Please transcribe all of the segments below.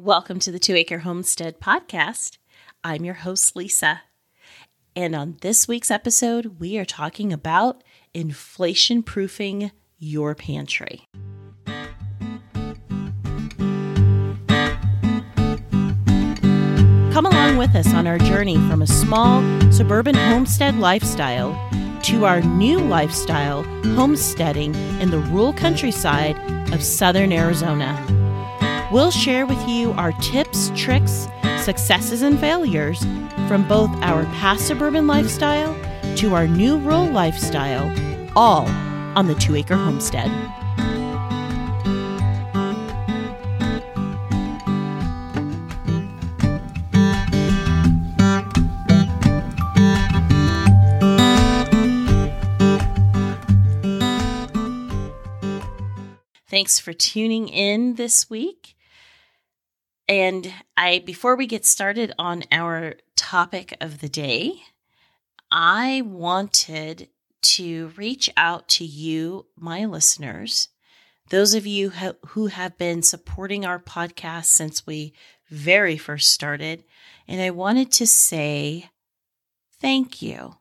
Welcome to the Two Acre Homestead Podcast. I'm your host, Lisa. And on this week's episode, we are talking about inflation proofing your pantry. Come along with us on our journey from a small suburban homestead lifestyle to our new lifestyle, homesteading in the rural countryside of southern Arizona. We'll share with you our tips, tricks, successes, and failures from both our past suburban lifestyle to our new rural lifestyle, all on the Two Acre Homestead. Thanks for tuning in this week. And I before we get started on our topic of the day, I wanted to reach out to you, my listeners, those of you who have been supporting our podcast since we very first started, and I wanted to say thank you.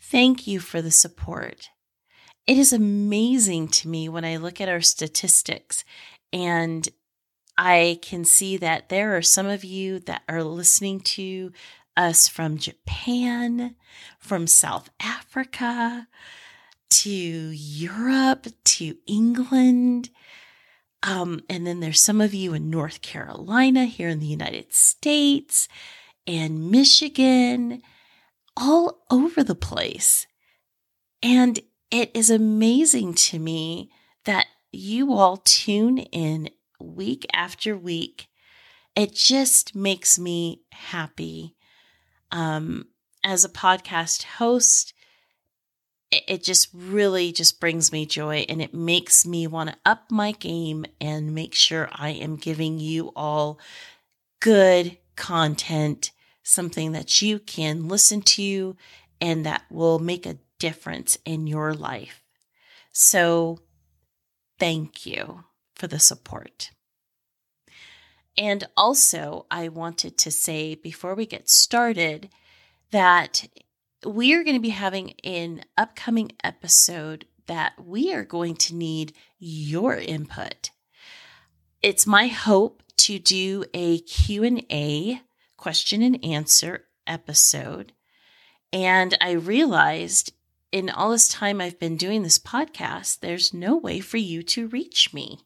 Thank you for the support. It is amazing to me when I look at our statistics and I can see that there are some of you that are listening to us from Japan, from South Africa, to Europe, to England. Um, and then there's some of you in North Carolina, here in the United States, and Michigan, all over the place. And it is amazing to me that you all tune in week after week. It just makes me happy. Um, as a podcast host, it, it just really just brings me joy and it makes me want to up my game and make sure I am giving you all good content, something that you can listen to and that will make a difference in your life. So, thank you for the support. And also, I wanted to say before we get started that we are going to be having an upcoming episode that we are going to need your input. It's my hope to do a Q&A question and answer episode. And I realized in all this time I've been doing this podcast, there's no way for you to reach me.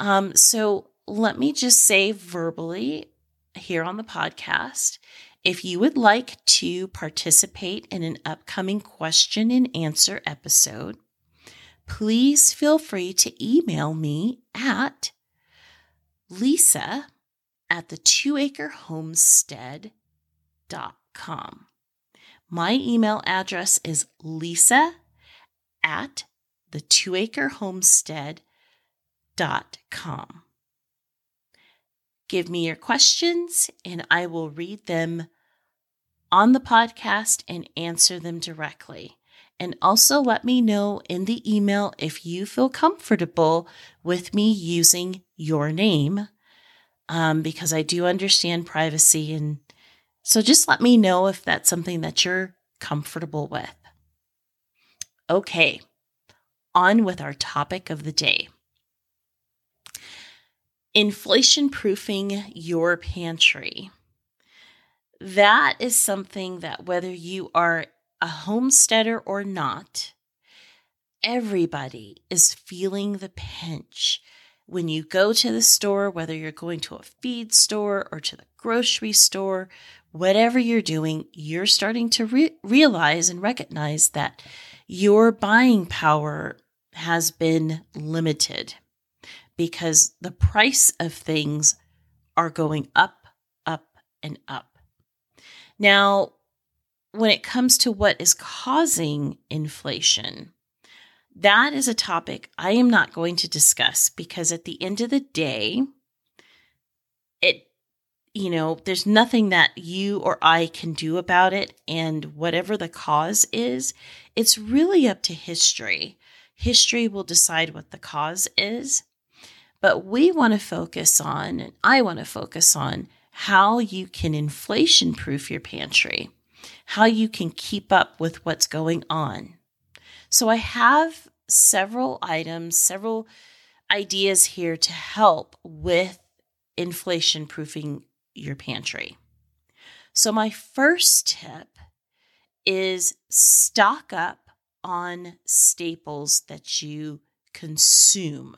Um, so let me just say verbally here on the podcast if you would like to participate in an upcoming question and answer episode, please feel free to email me at lisa at the two acre homestead.com. My email address is lisa at the two acre homestead.com. Give me your questions and I will read them on the podcast and answer them directly. And also let me know in the email if you feel comfortable with me using your name, um, because I do understand privacy and so just let me know if that's something that you're comfortable with. Okay, on with our topic of the day inflation proofing your pantry. That is something that whether you are a homesteader or not, everybody is feeling the pinch when you go to the store, whether you're going to a feed store or to the grocery store whatever you're doing, you're starting to re- realize and recognize that your buying power has been limited because the price of things are going up, up, and up. Now, when it comes to what is causing inflation, that is a topic I am not going to discuss because at the end of the day, it you know, there's nothing that you or I can do about it. And whatever the cause is, it's really up to history. History will decide what the cause is. But we want to focus on, and I want to focus on, how you can inflation proof your pantry, how you can keep up with what's going on. So I have several items, several ideas here to help with inflation proofing your pantry. So, my first tip is stock up on staples that you consume.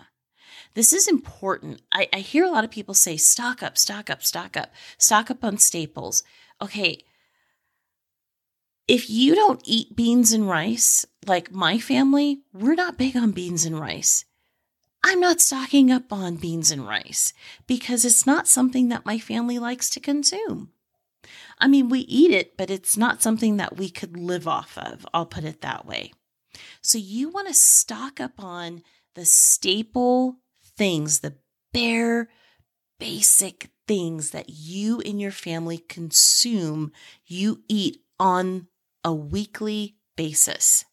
This is important. I, I, hear a lot of people say, stock up, stock up, stock up, stock up on staples. Okay. If you don't eat beans and rice, like my family, we're not big on beans and rice. I'm not stocking up on beans and rice because it's not something that my family likes to consume. I mean, we eat it, but it's not something that we could live off of. I'll put it that way. So you want to stock up on the staple things, the bare, basic things that you and your family consume, you eat on a weekly basis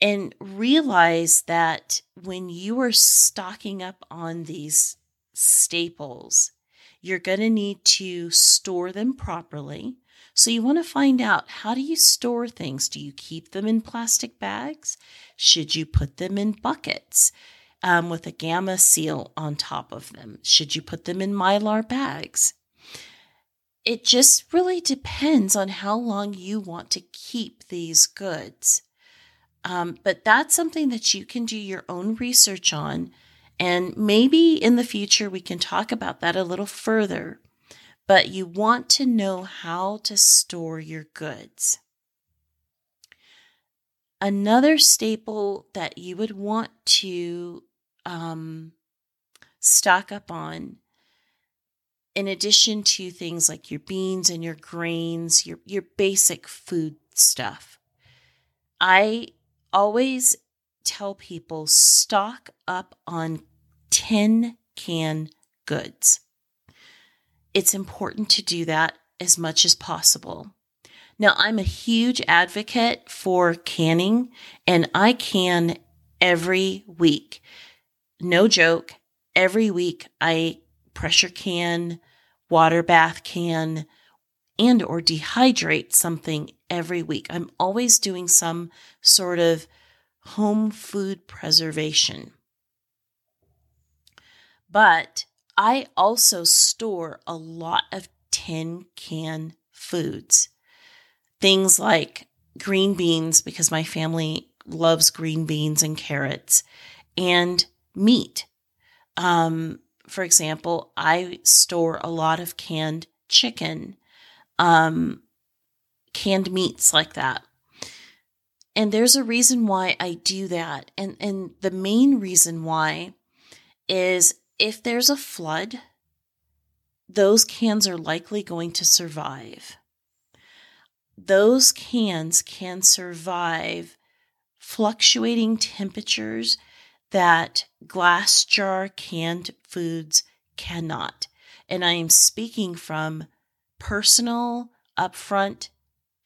and realize that when you are stocking up on these staples, you're going to need to store them properly. So you want to find out how do you store things? Do you keep them in plastic bags? Should you put them in buckets um, with a gamma seal on top of them? Should you put them in mylar bags? It just really depends on how long you want to keep these goods. Um, but that's something that you can do your own research on. And maybe in the future we can talk about that a little further. But you want to know how to store your goods. Another staple that you would want to um, stock up on, in addition to things like your beans and your grains, your, your basic food stuff, I always tell people stock up on tin can goods. It's important to do that as much as possible. Now, I'm a huge advocate for canning, and I can every week. No joke, every week I pressure can, water bath can, and or dehydrate something every week. I'm always doing some sort of home food preservation. But I also store a lot of tin can foods. Things like green beans, because my family loves green beans and carrots, and meat. Um, for example, I store a lot of canned chicken um, canned meats like that. And there's a reason why I do that. And, and the main reason why is if there's a flood, those cans are likely going to survive. Those cans can survive fluctuating temperatures that glass jar canned foods cannot. And I am speaking from personal, upfront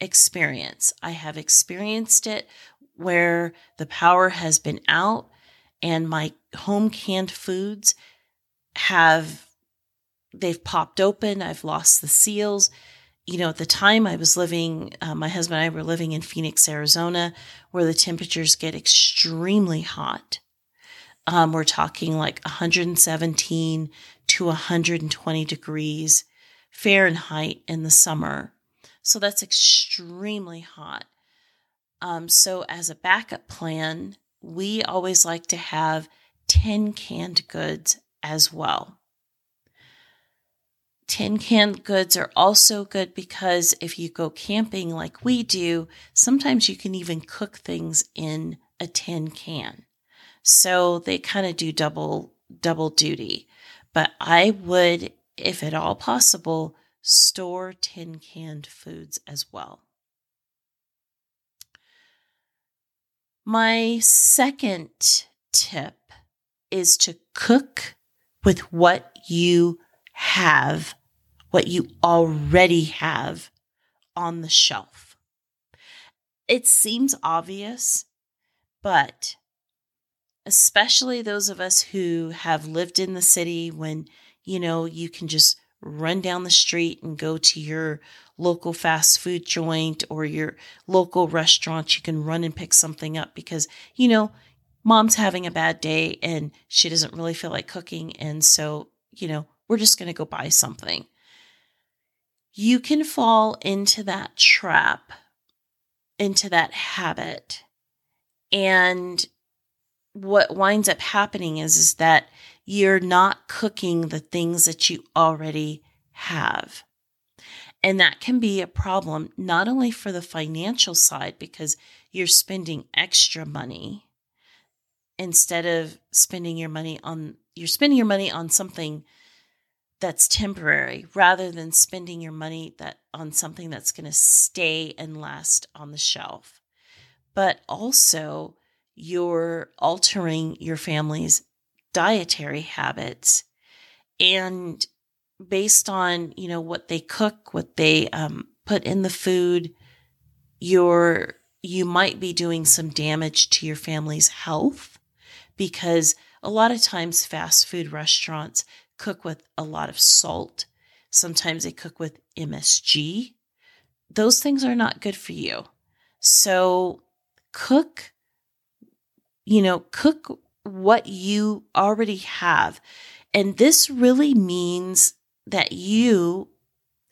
experience. I have experienced it where the power has been out and my home canned foods have they've popped open i've lost the seals you know at the time i was living uh, my husband and i were living in phoenix arizona where the temperatures get extremely hot um, we're talking like 117 to 120 degrees Fahrenheit in the summer. So that's extremely hot. Um, so, as a backup plan, we always like to have 10 canned goods as well. Tin canned goods are also good because if you go camping like we do, sometimes you can even cook things in a tin can. So they kind of do double double duty. But I would if at all possible, store tin canned foods as well. My second tip is to cook with what you have, what you already have on the shelf. It seems obvious, but especially those of us who have lived in the city when, you know, you can just run down the street and go to your local fast food joint or your local restaurant. You can run and pick something up because, you know, mom's having a bad day and she doesn't really feel like cooking. And so, you know, we're just going to go buy something. You can fall into that trap, into that habit. And what winds up happening is, is that you're not cooking the things that you already have. And that can be a problem not only for the financial side because you're spending extra money instead of spending your money on you're spending your money on something that's temporary rather than spending your money that on something that's going to stay and last on the shelf. But also you're altering your family's dietary habits and based on you know what they cook what they um, put in the food you're you might be doing some damage to your family's health because a lot of times fast food restaurants cook with a lot of salt sometimes they cook with msg those things are not good for you so cook you know cook what you already have. And this really means that you,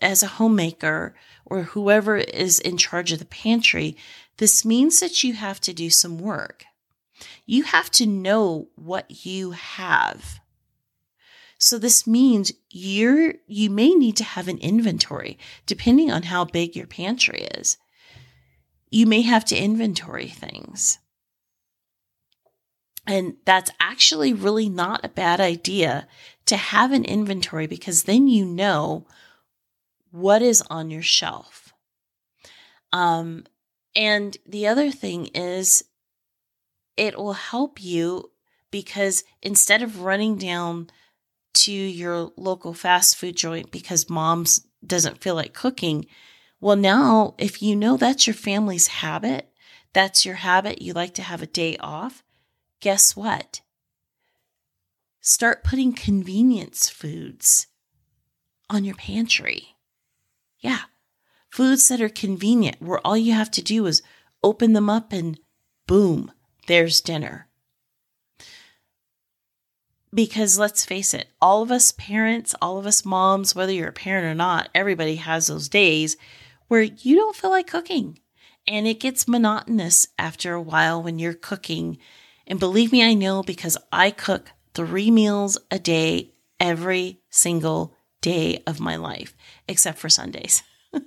as a homemaker or whoever is in charge of the pantry, this means that you have to do some work. You have to know what you have. So this means you're you may need to have an inventory depending on how big your pantry is. You may have to inventory things. And that's actually really not a bad idea to have an inventory because then you know what is on your shelf. Um, and the other thing is, it will help you because instead of running down to your local fast food joint because mom's doesn't feel like cooking, well, now if you know that's your family's habit, that's your habit, you like to have a day off, guess what? Start putting convenience foods on your pantry. Yeah, foods that are convenient, where all you have to do is open them up and boom, there's dinner. Because let's face it, all of us parents, all of us moms, whether you're a parent or not, everybody has those days where you don't feel like cooking. And it gets monotonous after a while when you're cooking and believe me, I know because I cook three meals a day every single day of my life, except for Sundays.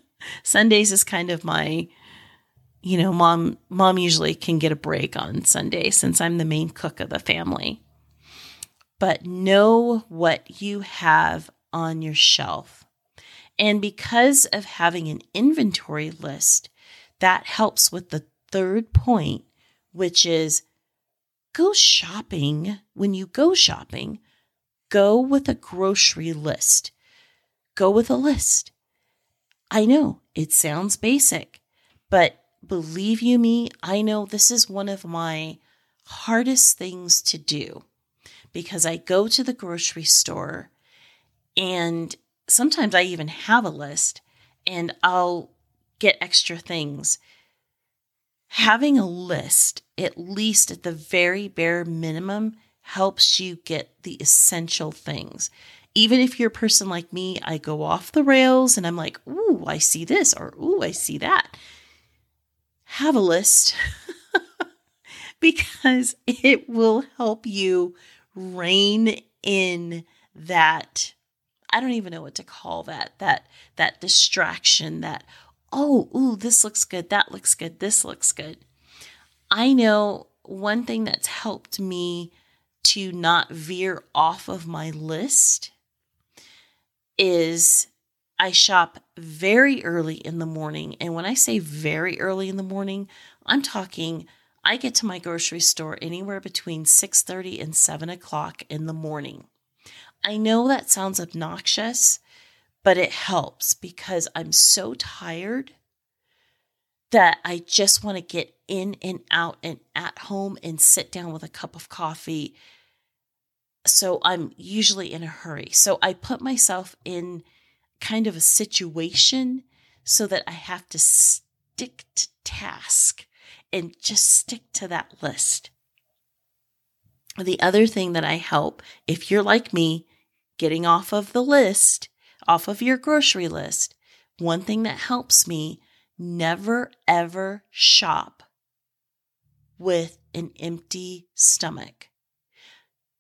Sundays is kind of my, you know, mom, mom usually can get a break on Sunday since I'm the main cook of the family. But know what you have on your shelf. And because of having an inventory list, that helps with the third point, which is go shopping. When you go shopping, go with a grocery list. Go with a list. I know it sounds basic, but believe you me, I know this is one of my hardest things to do because I go to the grocery store and sometimes I even have a list and I'll get extra things having a list, at least at the very bare minimum, helps you get the essential things. Even if you're a person like me, I go off the rails and I'm like, ooh, I see this or ooh, I see that. Have a list because it will help you rein in that I don't even know what to call that that that distraction that oh, ooh, this looks good, that looks good, this looks good. I know one thing that's helped me to not veer off of my list is I shop very early in the morning. And when I say very early in the morning, I'm talking I get to my grocery store anywhere between 6:30 and 7 o'clock in the morning. I know that sounds obnoxious, but it helps because I'm so tired that I just want to get in and out and at home and sit down with a cup of coffee. So I'm usually in a hurry. So I put myself in kind of a situation so that I have to stick to task and just stick to that list. The other thing that I help, if you're like me, getting off of the list, off of your grocery list, one thing that helps me never ever shop with an empty stomach.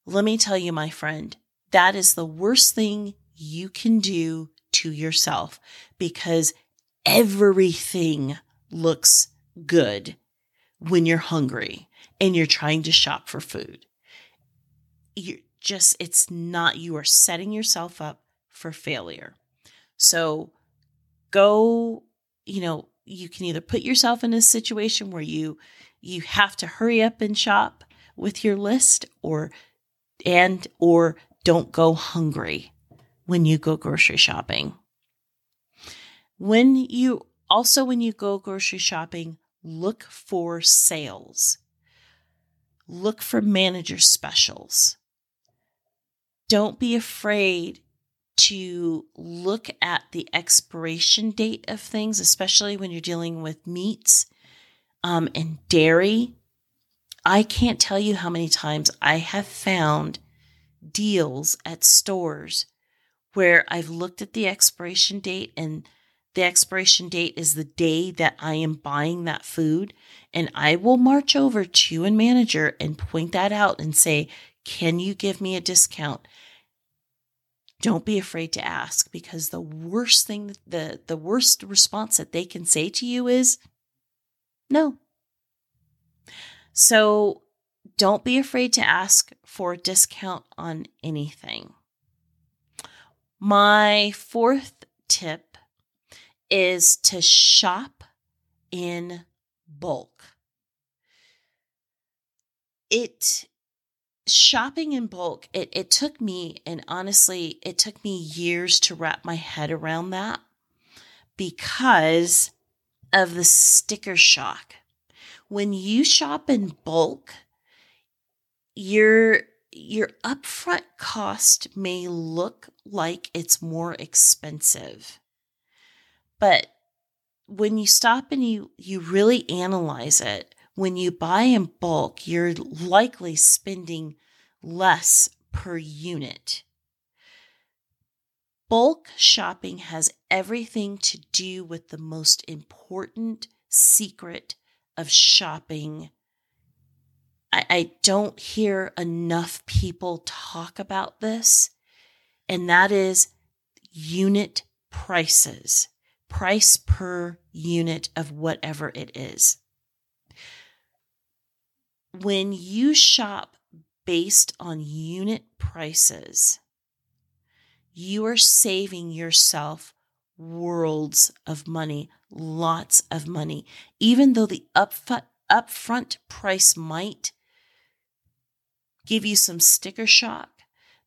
Let me tell you, my friend, that is the worst thing you can do to yourself because everything looks good when you're hungry and you're trying to shop for food. You just, it's not, you are setting yourself up for failure. So go, you know, you can either put yourself in a situation where you you have to hurry up and shop with your list or and or don't go hungry when you go grocery shopping. When you also when you go grocery shopping, look for sales. Look for manager specials. Don't be afraid to look at the expiration date of things, especially when you're dealing with meats um, and dairy. I can't tell you how many times I have found deals at stores where I've looked at the expiration date and the expiration date is the day that I am buying that food. And I will march over to a manager and point that out and say, Can you give me a discount? don't be afraid to ask because the worst thing the the worst response that they can say to you is no so don't be afraid to ask for a discount on anything my fourth tip is to shop in bulk it shopping in bulk, it, it took me, and honestly, it took me years to wrap my head around that because of the sticker shock. When you shop in bulk, your your upfront cost may look like it's more expensive. But when you stop and you you really analyze it, when you buy in bulk, you're likely spending less per unit. Bulk shopping has everything to do with the most important secret of shopping. I, I, don't hear enough people talk about this, and that is unit prices, price per unit of whatever it is. When you shop based on unit prices, you are saving yourself worlds of money, lots of money, even though the upfront, upfront price might give you some sticker shock.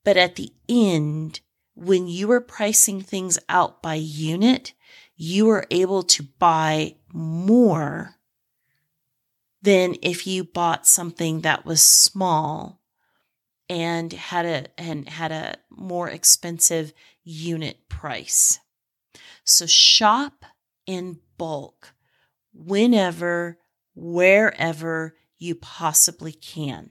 But at the end, when you are pricing things out by unit, you are able to buy more than if you bought something that was small and had a and had a more expensive unit price. So shop in bulk whenever wherever you possibly can.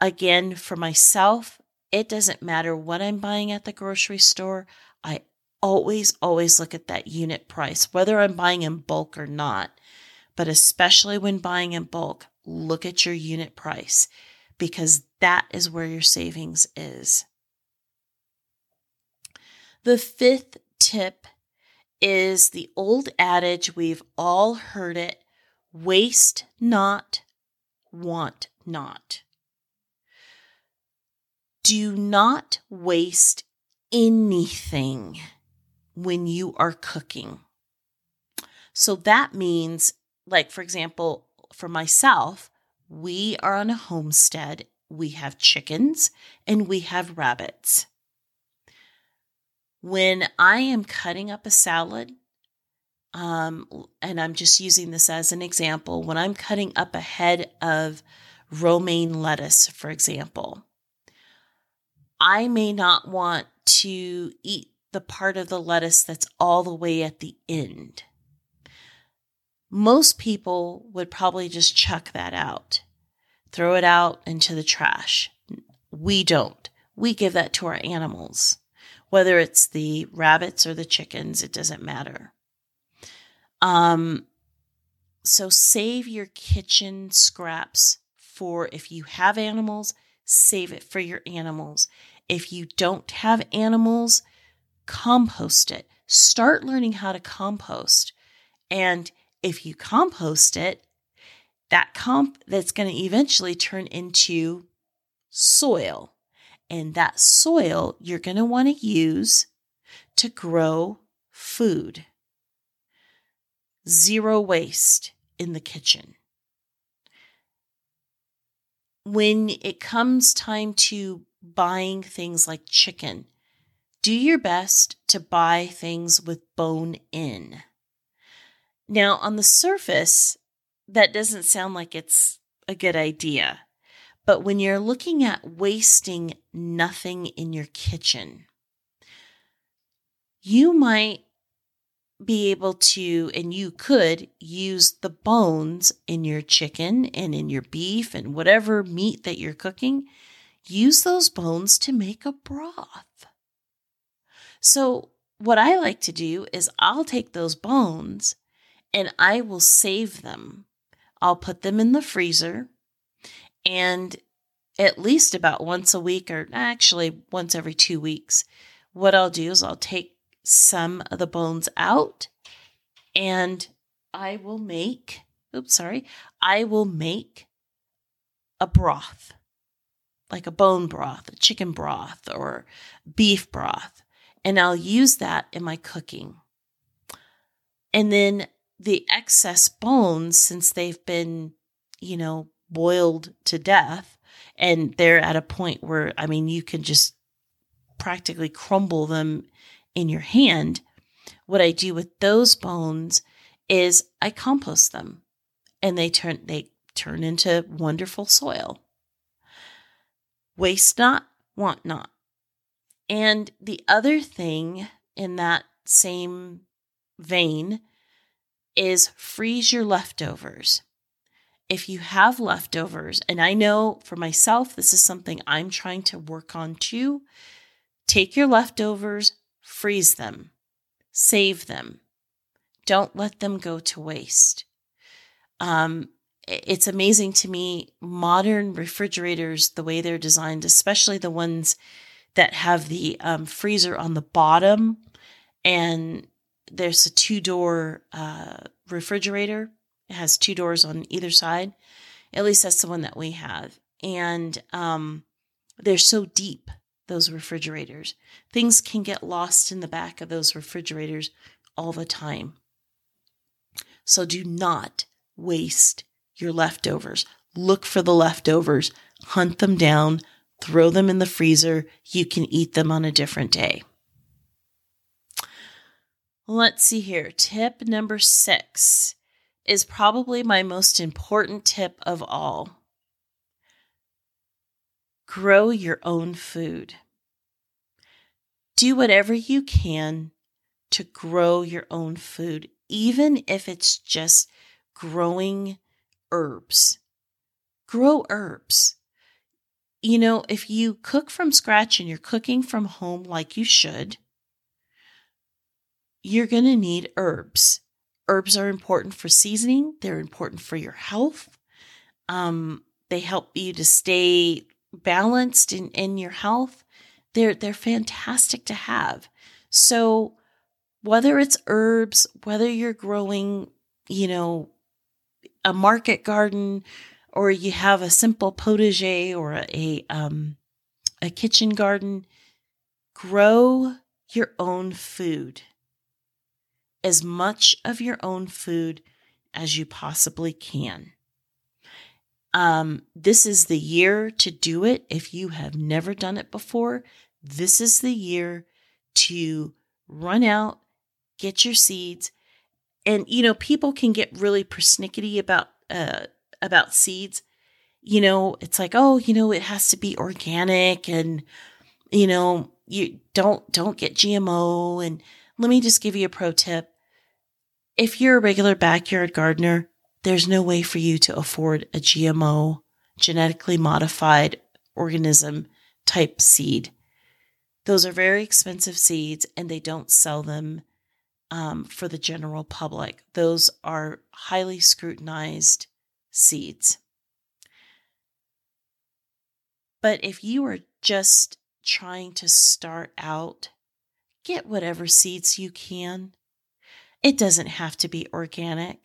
Again, for myself, it doesn't matter what I'm buying at the grocery store. I always, always look at that unit price, whether I'm buying in bulk or not but especially when buying in bulk, look at your unit price because that is where your savings is. The fifth tip is the old adage we've all heard it waste not, want not. Do not waste anything when you are cooking. So that means like for example, for myself, we are on a homestead. We have chickens and we have rabbits. When I am cutting up a salad, um, and I'm just using this as an example, when I'm cutting up a head of romaine lettuce, for example, I may not want to eat the part of the lettuce that's all the way at the end. Most people would probably just chuck that out, throw it out into the trash. We don't. We give that to our animals. Whether it's the rabbits or the chickens, it doesn't matter. Um, so save your kitchen scraps for if you have animals, save it for your animals. If you don't have animals, compost it. Start learning how to compost. And if you compost it, that comp that's going to eventually turn into soil. And that soil you're going to want to use to grow food zero waste in the kitchen. When it comes time to buying things like chicken, do your best to buy things with bone in. Now, on the surface, that doesn't sound like it's a good idea. But when you're looking at wasting nothing in your kitchen, you might be able to, and you could use the bones in your chicken and in your beef and whatever meat that you're cooking, use those bones to make a broth. So, what I like to do is I'll take those bones and I will save them. I'll put them in the freezer and at least about once a week, or actually once every two weeks, what I'll do is I'll take some of the bones out and I will make, oops, sorry, I will make a broth, like a bone broth, a chicken broth, or beef broth. And I'll use that in my cooking. And then the excess bones, since they've been, you know, boiled to death, and they're at a point where, I mean, you can just practically crumble them in your hand, what I do with those bones is I compost them and they turn they turn into wonderful soil. Waste not, want not. And the other thing in that same vein is freeze your leftovers. If you have leftovers, and I know for myself, this is something I'm trying to work on too, take your leftovers, freeze them, save them. Don't let them go to waste. Um, it's amazing to me modern refrigerators, the way they're designed, especially the ones that have the um, freezer on the bottom and there's a two door uh, refrigerator. It has two doors on either side. At least that's the one that we have. And um, they're so deep those refrigerators. Things can get lost in the back of those refrigerators all the time. So do not waste your leftovers. Look for the leftovers, hunt them down, throw them in the freezer. You can eat them on a different day. Let's see here. Tip number six is probably my most important tip of all grow your own food. Do whatever you can to grow your own food, even if it's just growing herbs. Grow herbs. You know, if you cook from scratch and you're cooking from home like you should, you're going to need herbs. Herbs are important for seasoning, they're important for your health. Um, they help you to stay balanced in, in your health, they're they're fantastic to have. So whether it's herbs, whether you're growing, you know, a market garden or you have a simple potager or a um, a kitchen garden, grow your own food. As much of your own food as you possibly can. Um, this is the year to do it. If you have never done it before, this is the year to run out, get your seeds, and you know, people can get really persnickety about uh about seeds. You know, it's like, oh, you know, it has to be organic and you know, you don't don't get GMO and let me just give you a pro tip. If you're a regular backyard gardener, there's no way for you to afford a GMO, genetically modified organism type seed. Those are very expensive seeds and they don't sell them um, for the general public. Those are highly scrutinized seeds. But if you are just trying to start out, get whatever seeds you can. It doesn't have to be organic.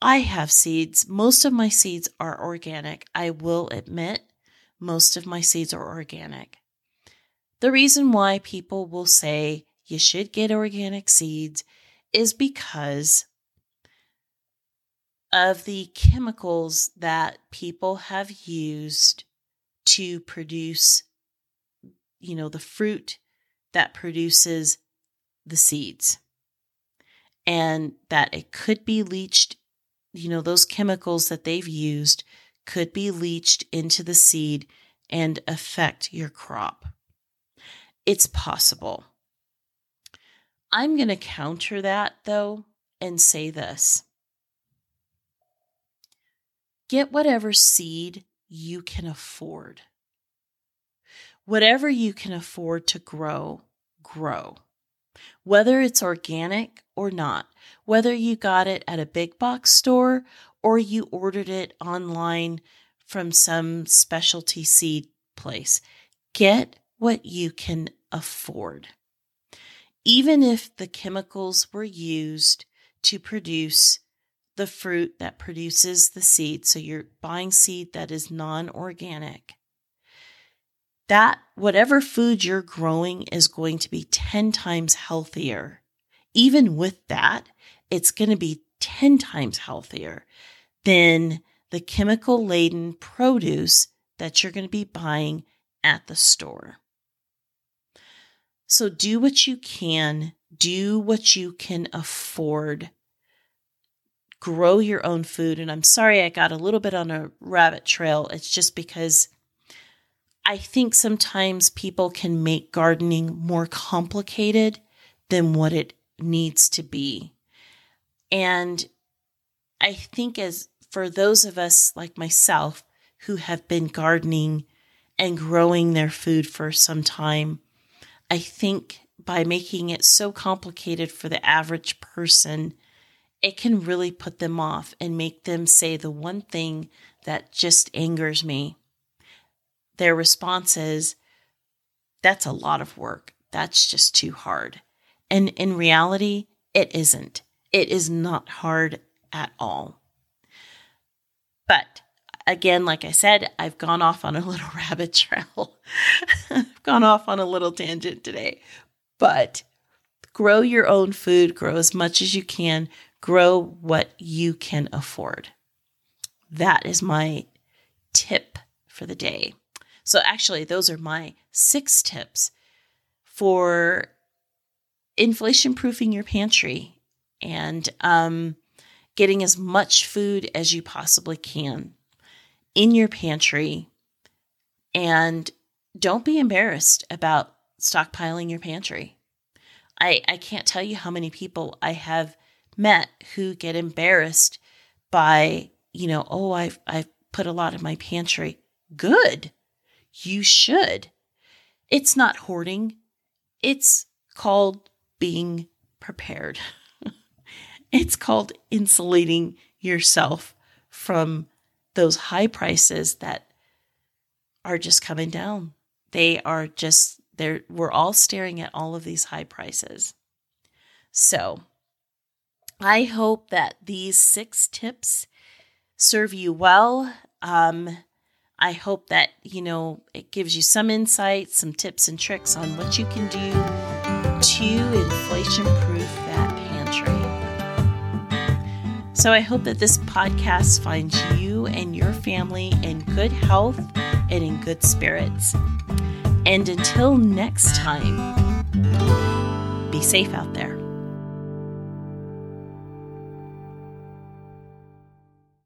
I have seeds. Most of my seeds are organic. I will admit, most of my seeds are organic. The reason why people will say you should get organic seeds is because of the chemicals that people have used to produce you know the fruit that produces the seeds. And that it could be leached you know those chemicals that they've used could be leached into the seed and affect your crop. It's possible I'm going to counter that though and say this get whatever seed you can afford. Whatever you can afford to grow, grow. Whether it's organic or not, whether you got it at a big box store or you ordered it online from some specialty seed place, get what you can afford even if the chemicals were used to produce the fruit that produces the seed, so you're buying seed that is non organic, that whatever food you're growing is going to be 10 times healthier. Even with that, it's going to be 10 times healthier than the chemical laden produce that you're going to be buying at the store. So do what you can, do what you can afford. Grow your own food. And I'm sorry I got a little bit on a rabbit trail. It's just because I think sometimes people can make gardening more complicated than what it needs to be. And I think as for those of us like myself who have been gardening and growing their food for some time, I think by making it so complicated for the average person, it can really put them off and make them say the one thing that just angers me. Their response is, That's a lot of work. That's just too hard. And in reality, it isn't. It is not hard at all. But again, like I said, I've gone off on a little rabbit trail. I've gone off on a little tangent today. But grow your own food, grow as much as you can, grow what you can afford. That is my tip for the day. So, actually, those are my six tips for inflation proofing your pantry and um, getting as much food as you possibly can in your pantry and don't be embarrassed about stockpiling your pantry. I, I can't tell you how many people I have met who get embarrassed by, you know, oh, I've, I've put a lot in my pantry. Good. You should. It's not hoarding, it's called being prepared. it's called insulating yourself from those high prices that are just coming down. They are just there we're all staring at all of these high prices. So, I hope that these 6 tips serve you well. Um, I hope that, you know, it gives you some insight, some tips and tricks on what you can do to inflation proof that pantry. So I hope that this podcast finds and your family in good health and in good spirits. And until next time, be safe out there.